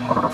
horror.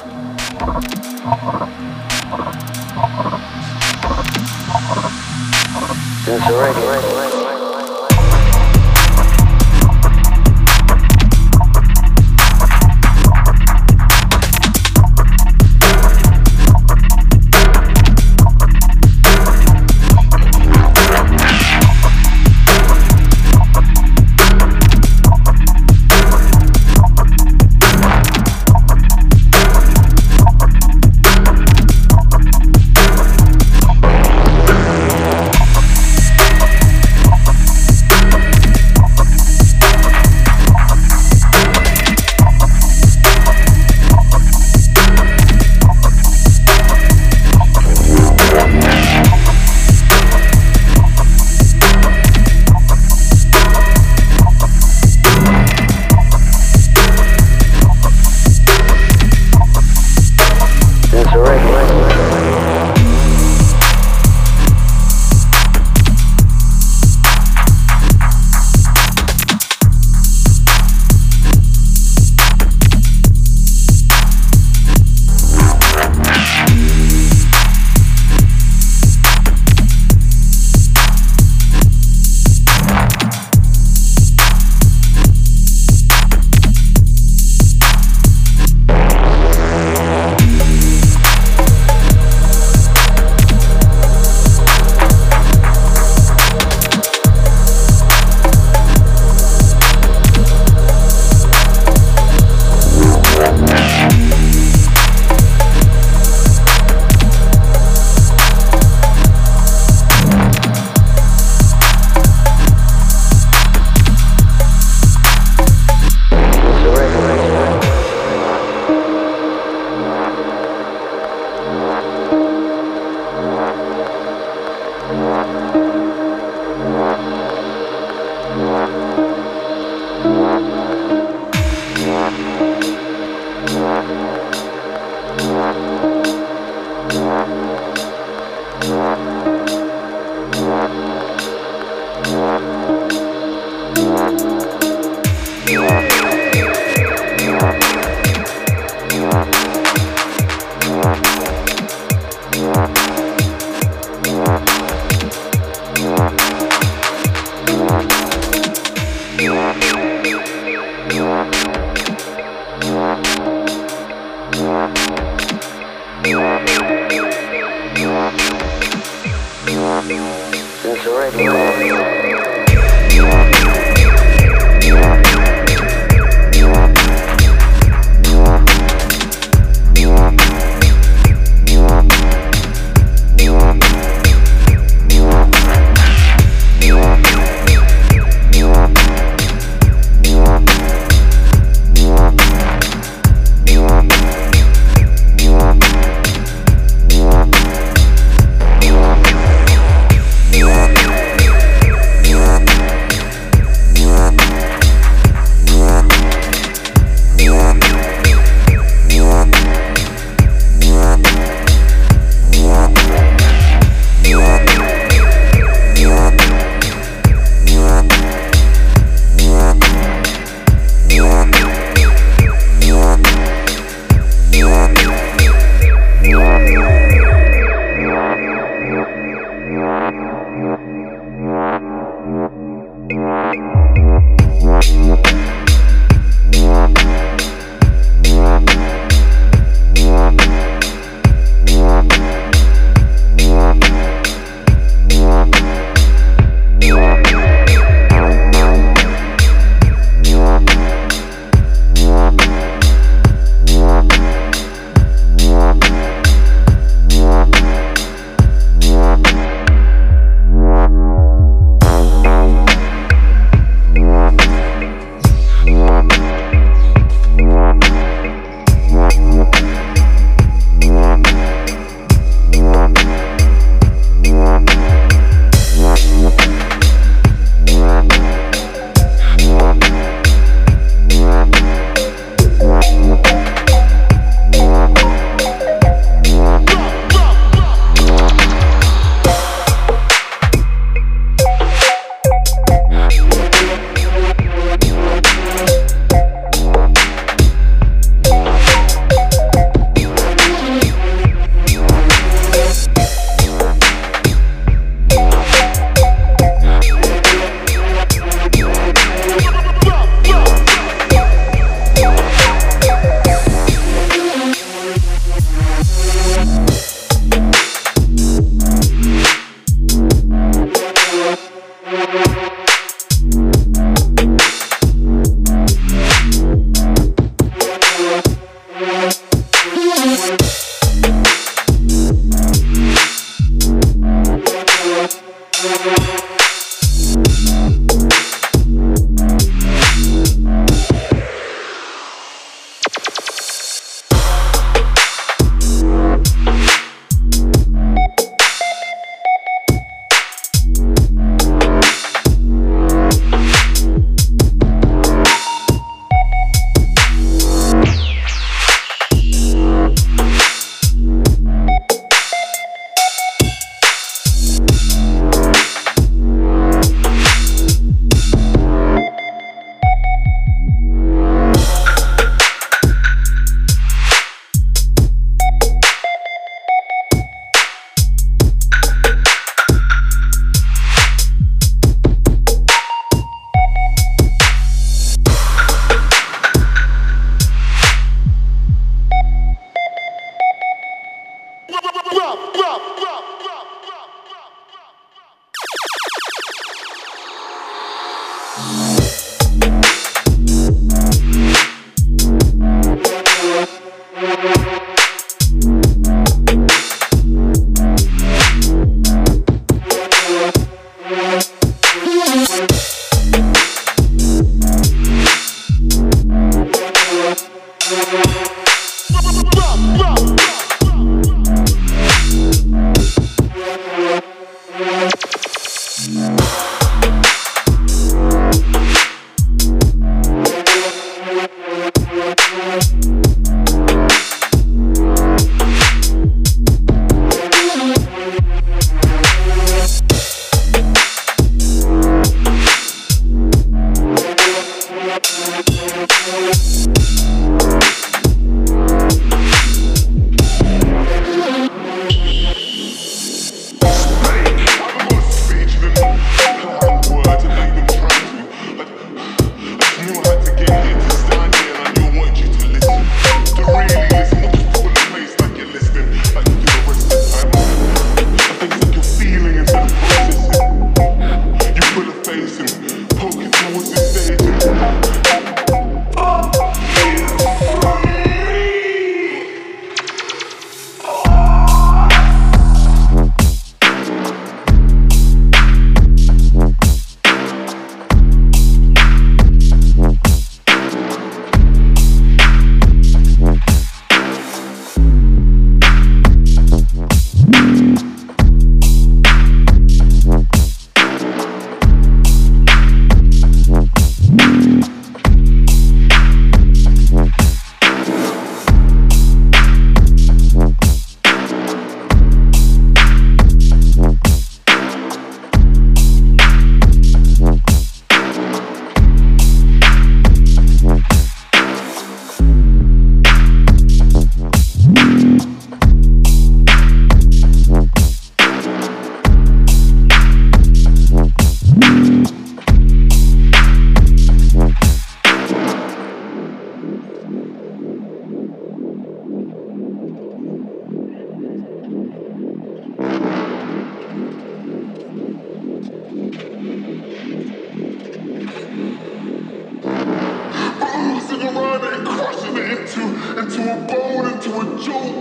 Mm-hmm.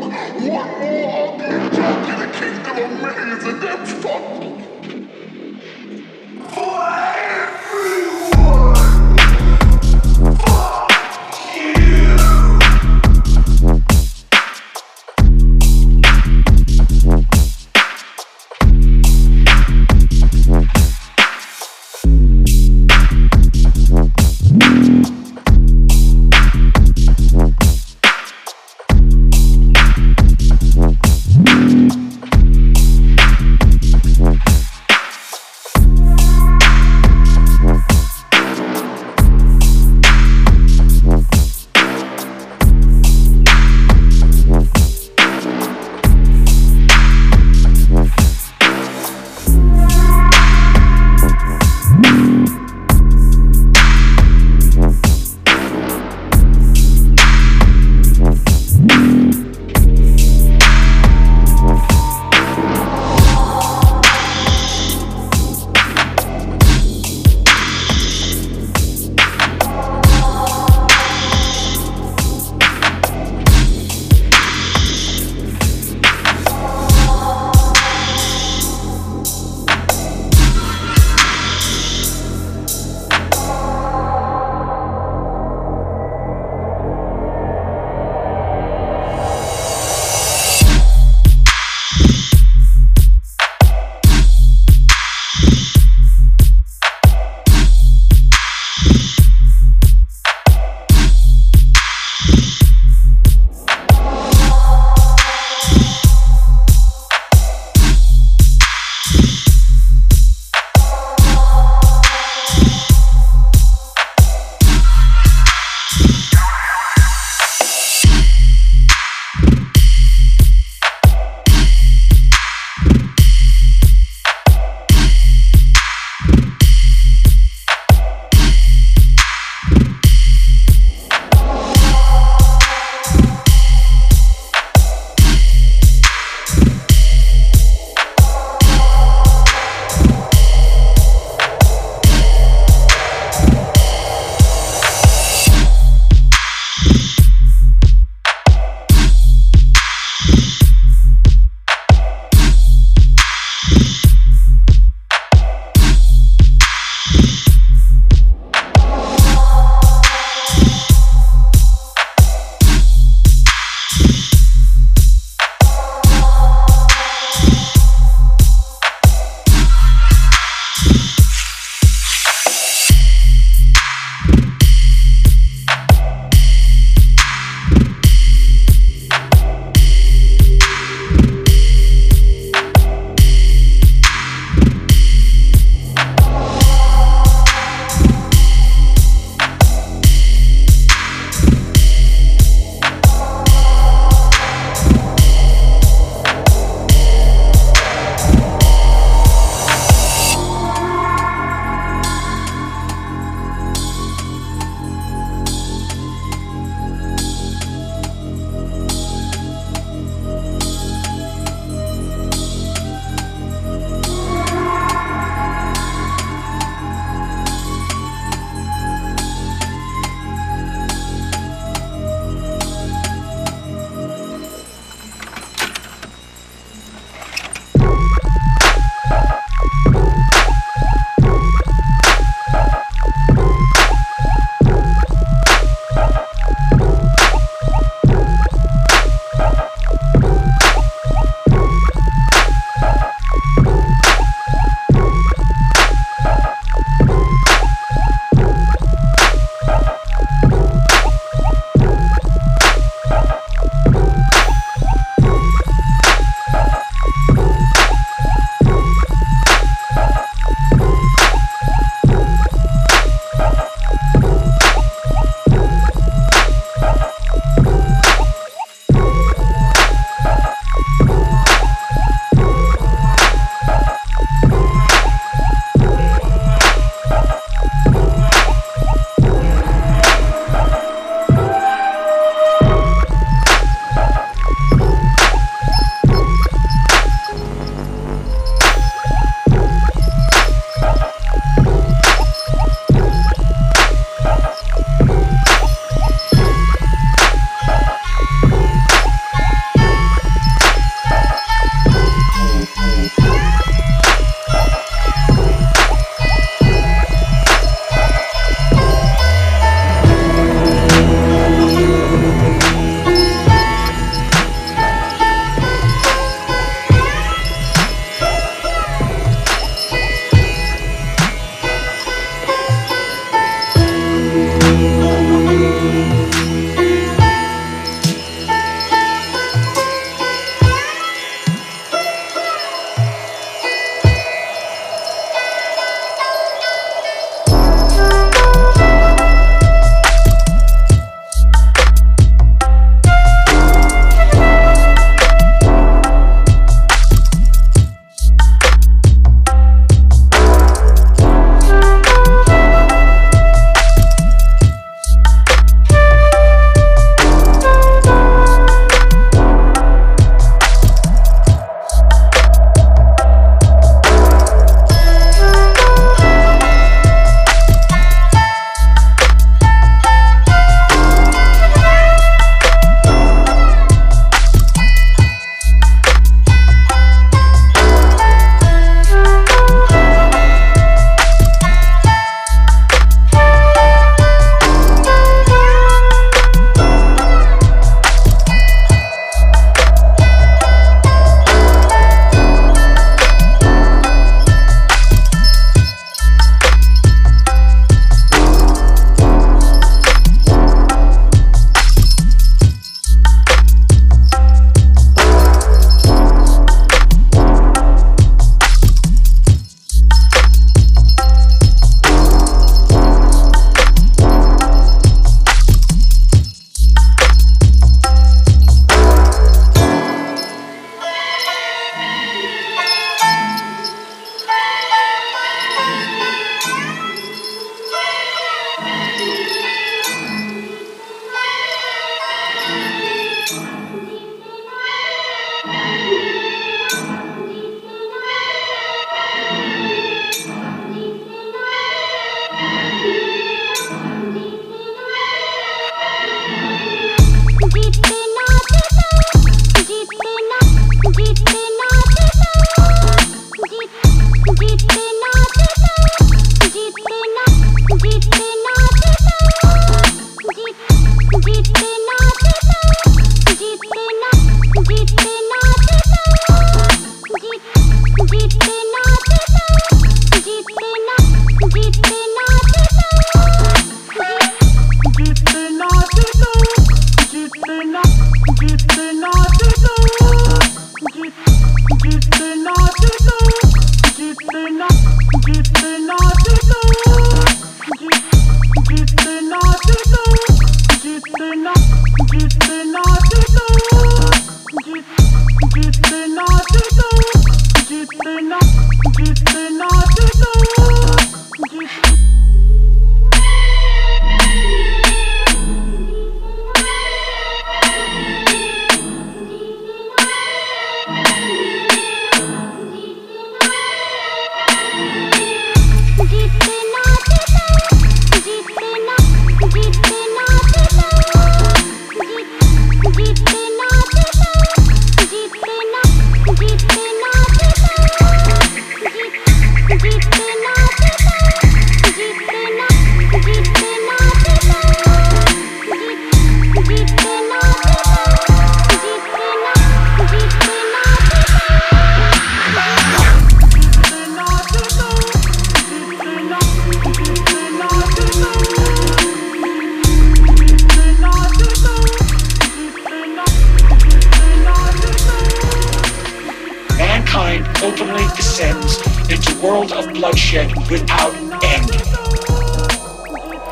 openly descends into a world of bloodshed without end.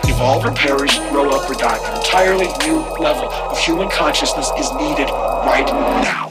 Evolve or perish, grow up or die, an entirely new level of human consciousness is needed right now.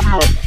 house.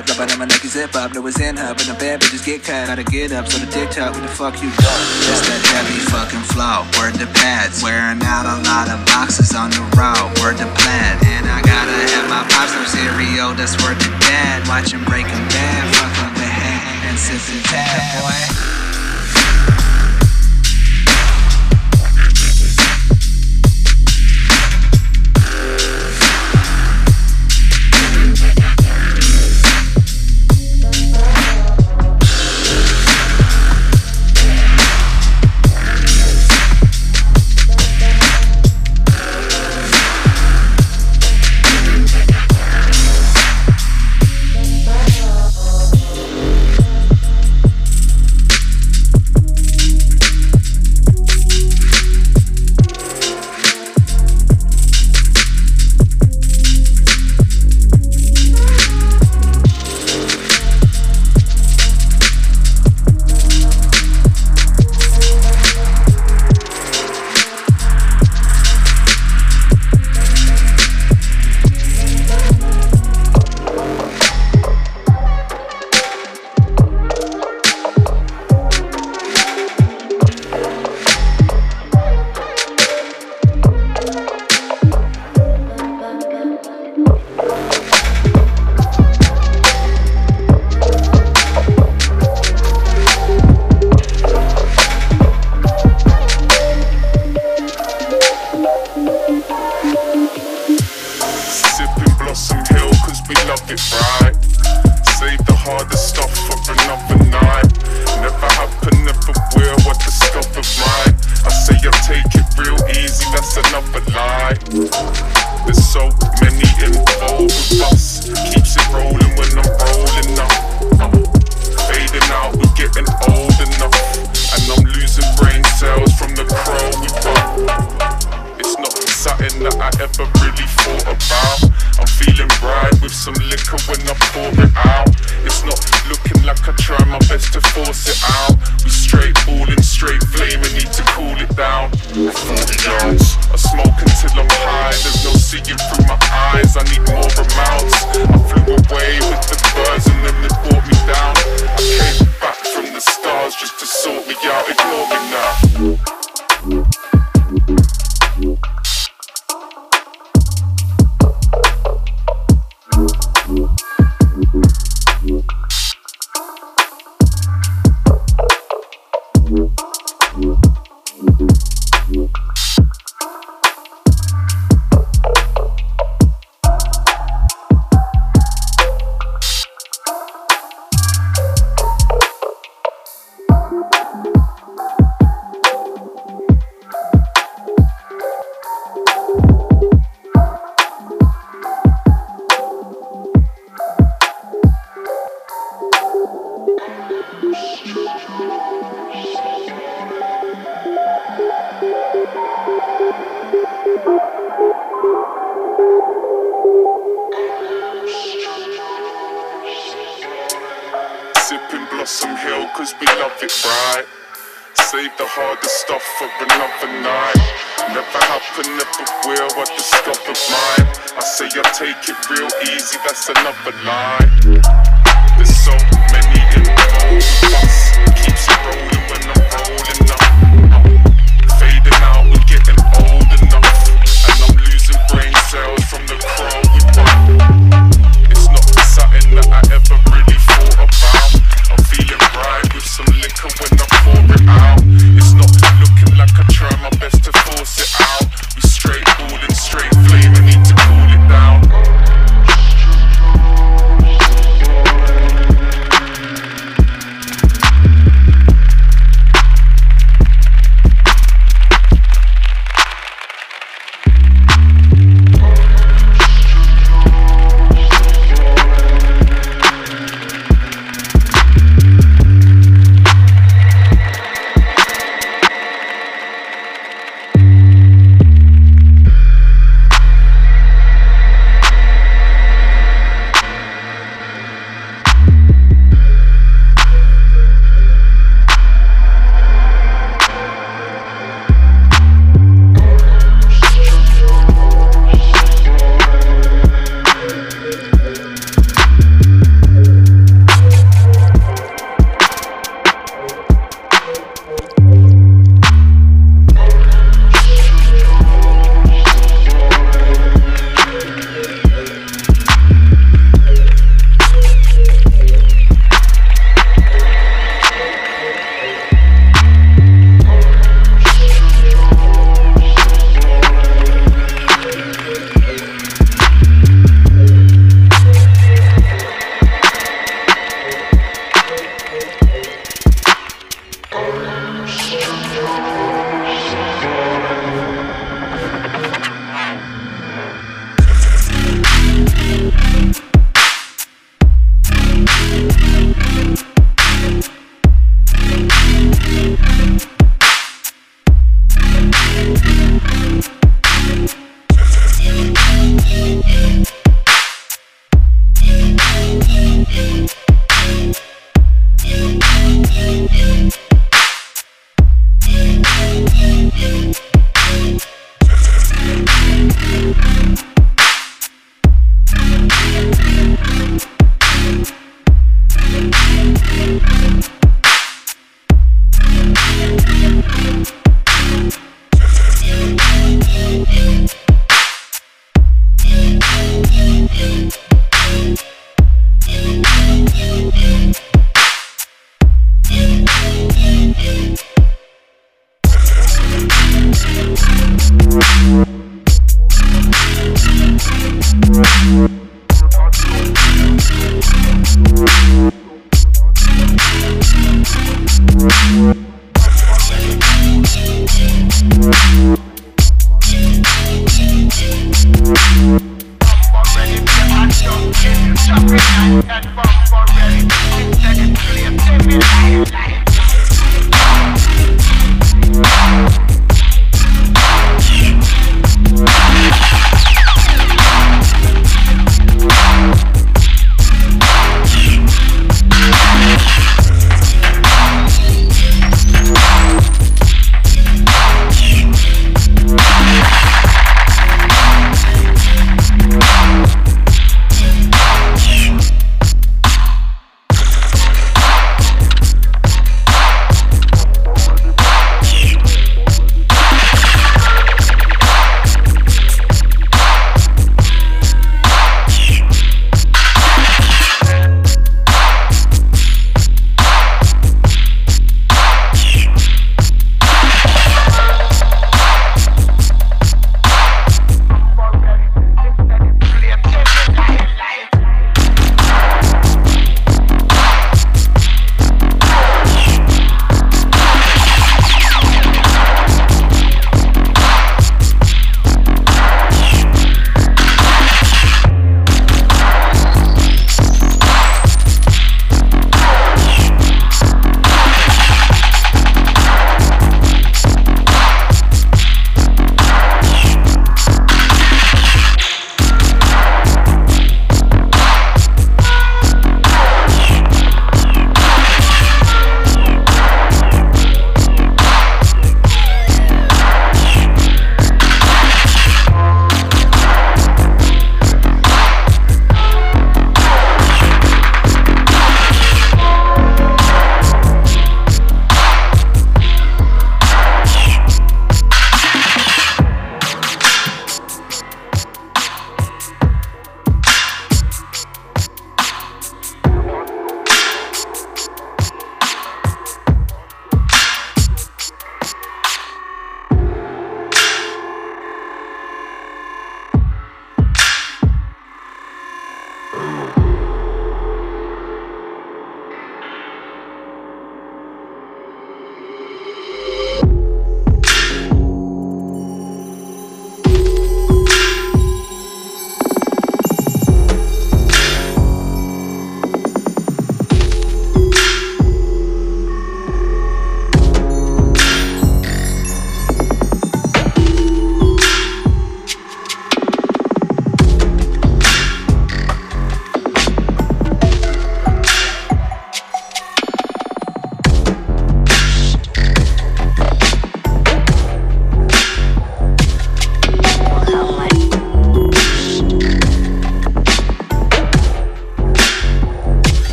up. Drop out of my neck is zip up. No, it's in her, but the bad bitches get cut. Gotta get up, so the dick chop, who the fuck you got? Just that heavy fucking flow. Word the pads. Wearing out a lot of boxes on the road. Word the plan. And I gotta have my pops no cereal, that's worth the dad. Watching Breaking Bad. Fuck on the head and sipping tab, boy.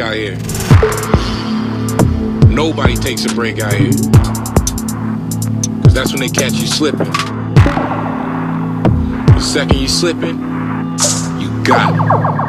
Out here. Nobody takes a break out here. Cause that's when they catch you slipping. The second you slipping, you got it.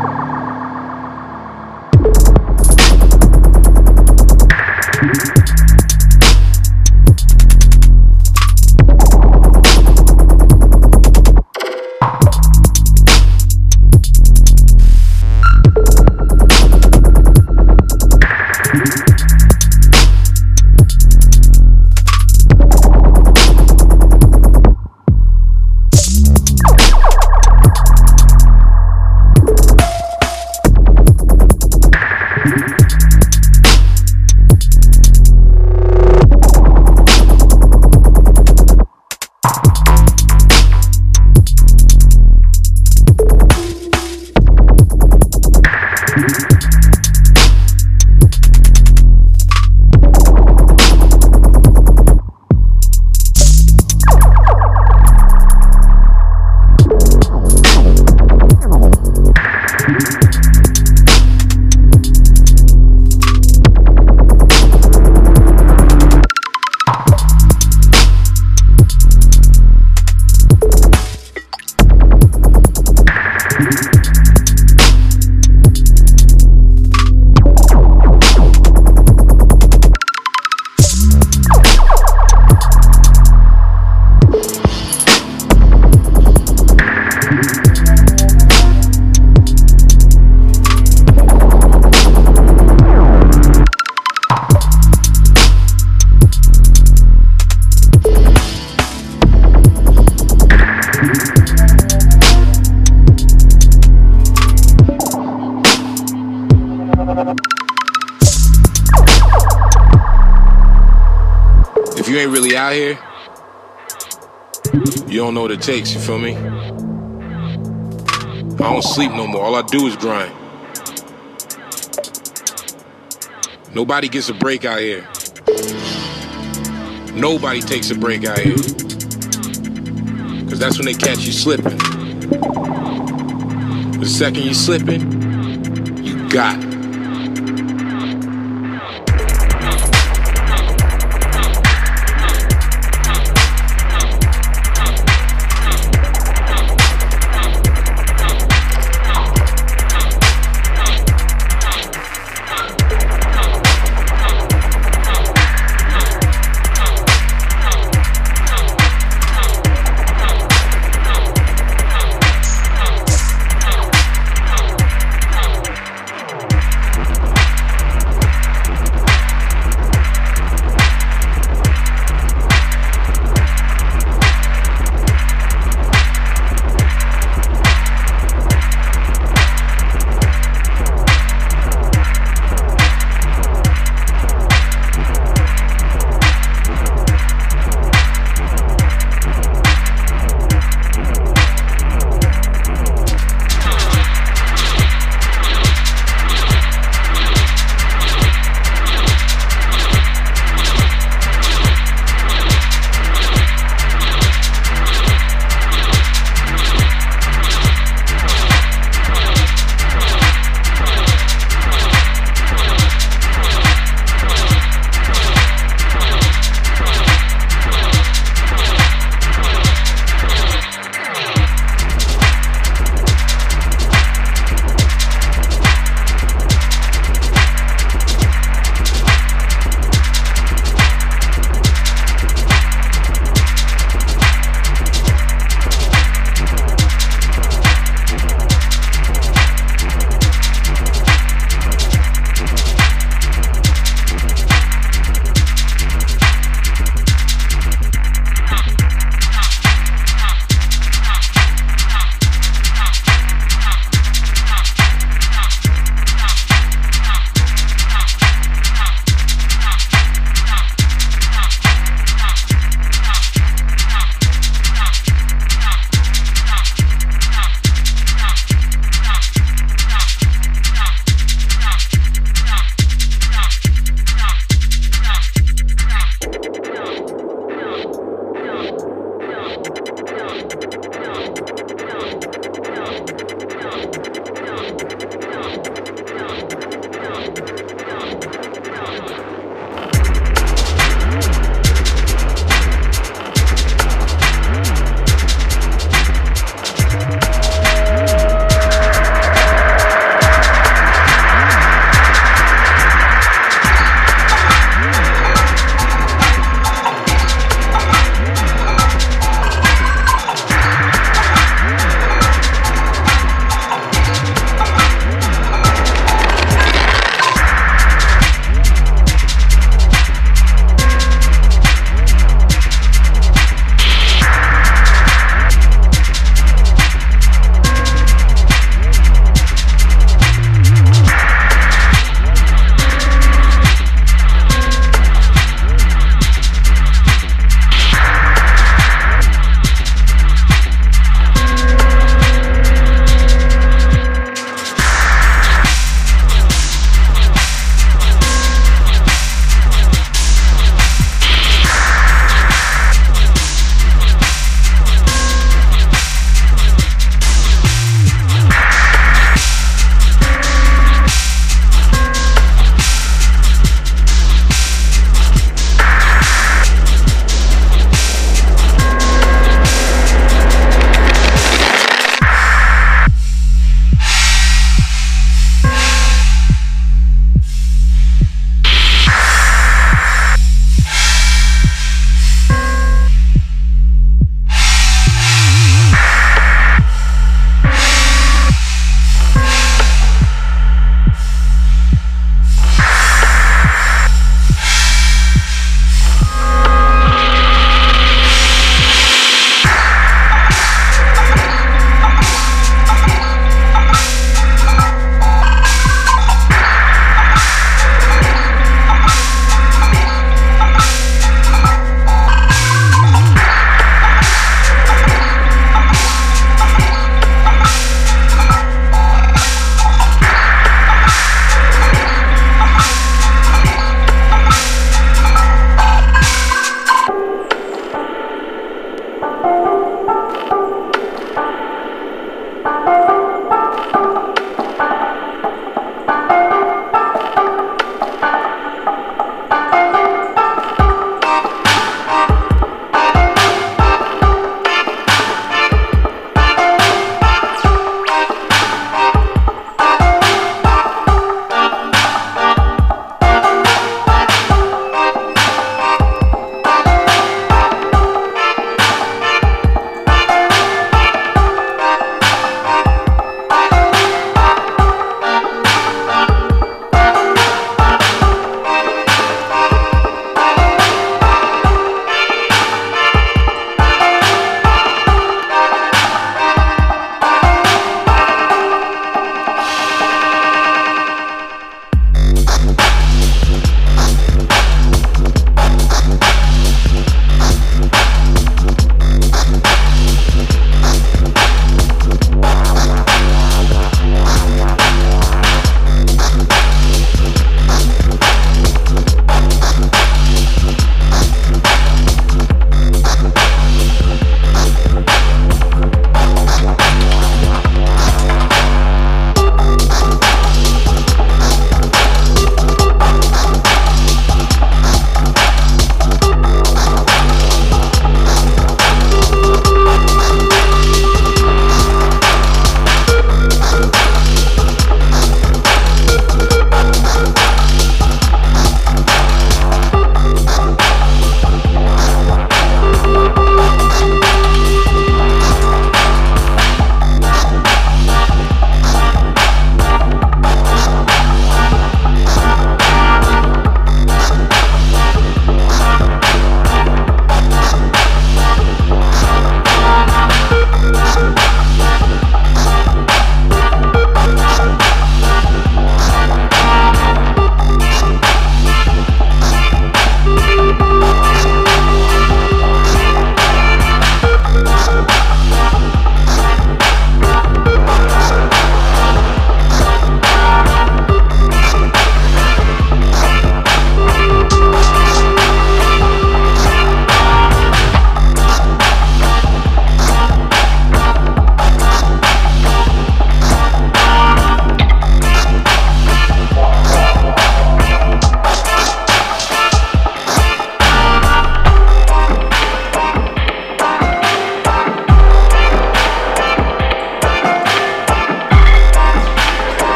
It takes, you feel me? I don't sleep no more, all I do is grind. Nobody gets a break out here. Nobody takes a break out here. Cause that's when they catch you slipping. The second you slipping, you got. the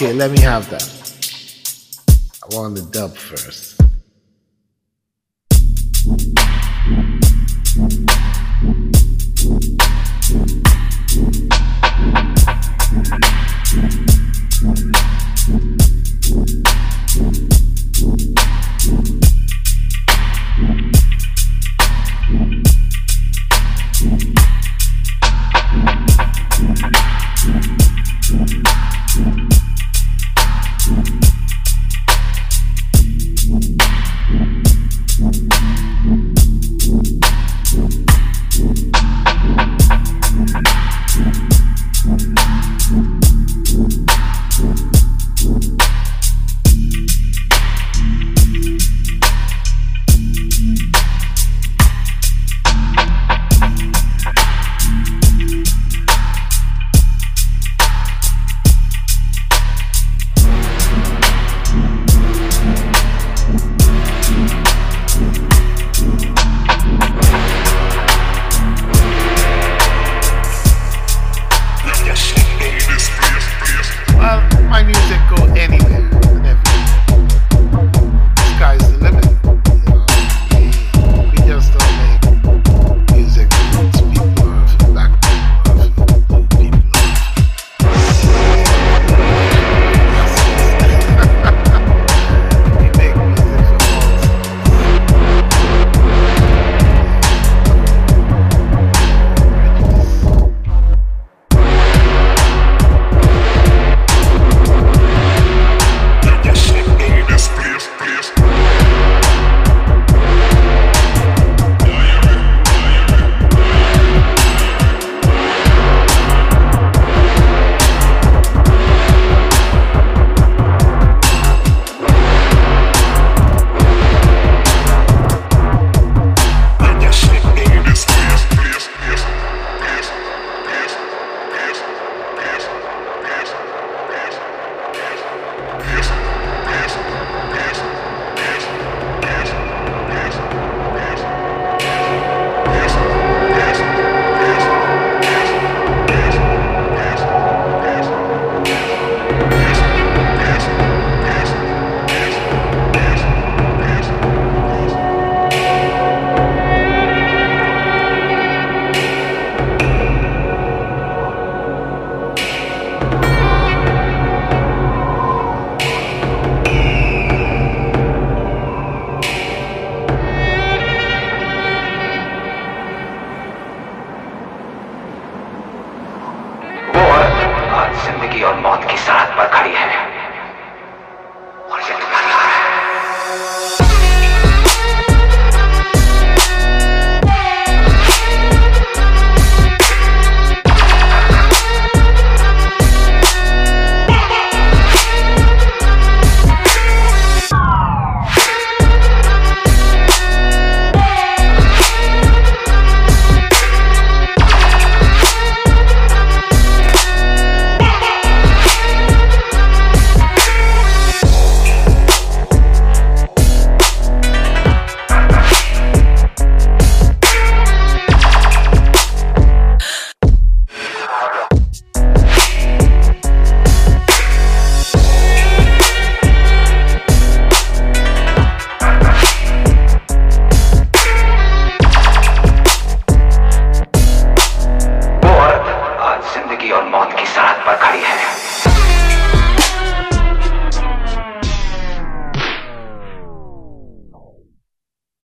okay, let me have that.